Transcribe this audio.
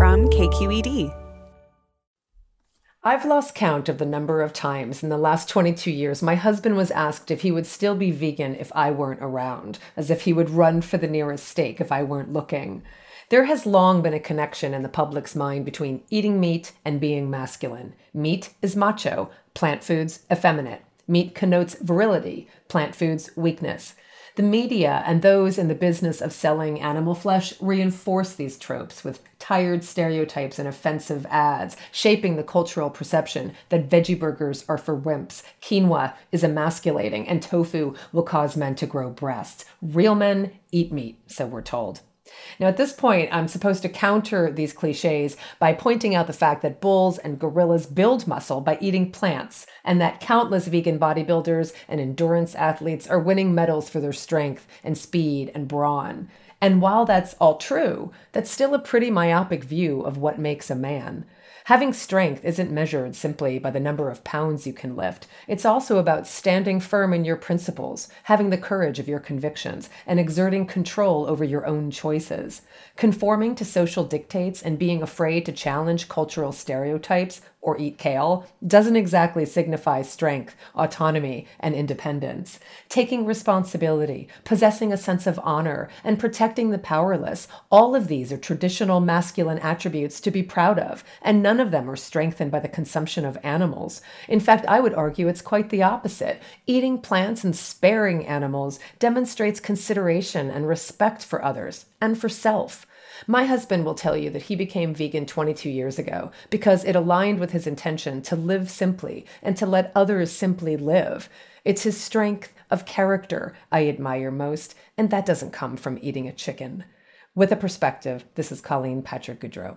from KQED. I've lost count of the number of times in the last 22 years my husband was asked if he would still be vegan if I weren't around, as if he would run for the nearest steak if I weren't looking. There has long been a connection in the public's mind between eating meat and being masculine. Meat is macho, plant foods effeminate. Meat connotes virility, plant foods weakness. The media and those in the business of selling animal flesh reinforce these tropes with tired stereotypes and offensive ads, shaping the cultural perception that veggie burgers are for wimps, quinoa is emasculating, and tofu will cause men to grow breasts. Real men eat meat, so we're told. Now, at this point, I'm supposed to counter these cliches by pointing out the fact that bulls and gorillas build muscle by eating plants, and that countless vegan bodybuilders and endurance athletes are winning medals for their strength and speed and brawn. And while that's all true, that's still a pretty myopic view of what makes a man. Having strength isn't measured simply by the number of pounds you can lift. It's also about standing firm in your principles, having the courage of your convictions, and exerting control over your own choices. Conforming to social dictates and being afraid to challenge cultural stereotypes or eat kale doesn't exactly signify strength, autonomy, and independence. Taking responsibility, possessing a sense of honor, and protecting the powerless, all of these are traditional masculine attributes to be proud of, and none of them are strengthened by the consumption of animals. In fact, I would argue it's quite the opposite. Eating plants and sparing animals demonstrates consideration and respect for others and for self. My husband will tell you that he became vegan 22 years ago because it aligned with his intention to live simply and to let others simply live. It's his strength of character I admire most, and that doesn't come from eating a chicken. With a perspective, this is Colleen Patrick Goudreau.